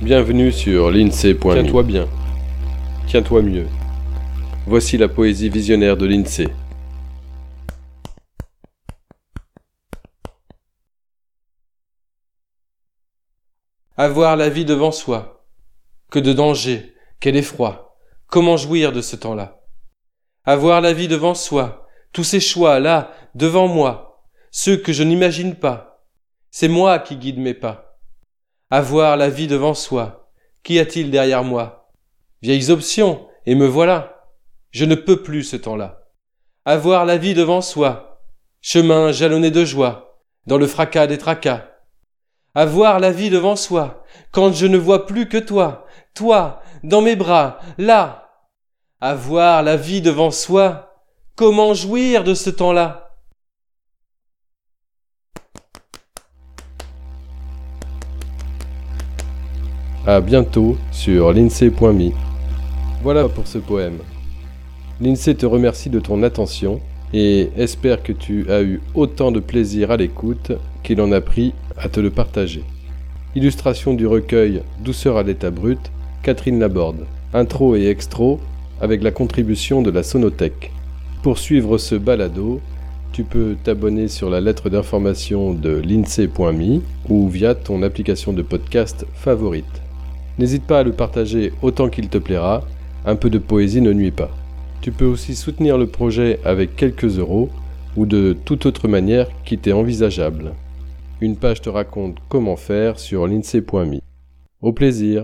Bienvenue sur l'INSEE.me. Tiens-toi bien. Tiens-toi mieux. Voici la poésie visionnaire de l'INSEE. Avoir la vie devant soi. Que de danger, quel effroi. Comment jouir de ce temps-là? Avoir la vie devant soi, tous ces choix là, devant moi, ceux que je n'imagine pas. C'est moi qui guide mes pas. Avoir la vie devant soi. Qu'y a-t-il derrière moi? Vieilles options, et me voilà. Je ne peux plus ce temps-là. Avoir la vie devant soi. Chemin jalonné de joie, dans le fracas des tracas avoir la vie devant soi, quand je ne vois plus que toi, toi, dans mes bras, là. Avoir la vie devant soi, comment jouir de ce temps-là? À bientôt sur l'INSEE.me. Voilà pour ce poème. L'INSEE te remercie de ton attention et espère que tu as eu autant de plaisir à l'écoute qu'il en a pris à te le partager. Illustration du recueil Douceur à l'état brut, Catherine Laborde. Intro et extro avec la contribution de la Sonothèque. Pour suivre ce balado, tu peux t'abonner sur la lettre d'information de l'INSEE.me ou via ton application de podcast favorite. N'hésite pas à le partager autant qu'il te plaira, un peu de poésie ne nuit pas. Tu peux aussi soutenir le projet avec quelques euros ou de toute autre manière qui t'est envisageable. Une page te raconte comment faire sur l'INSEE.me. Au plaisir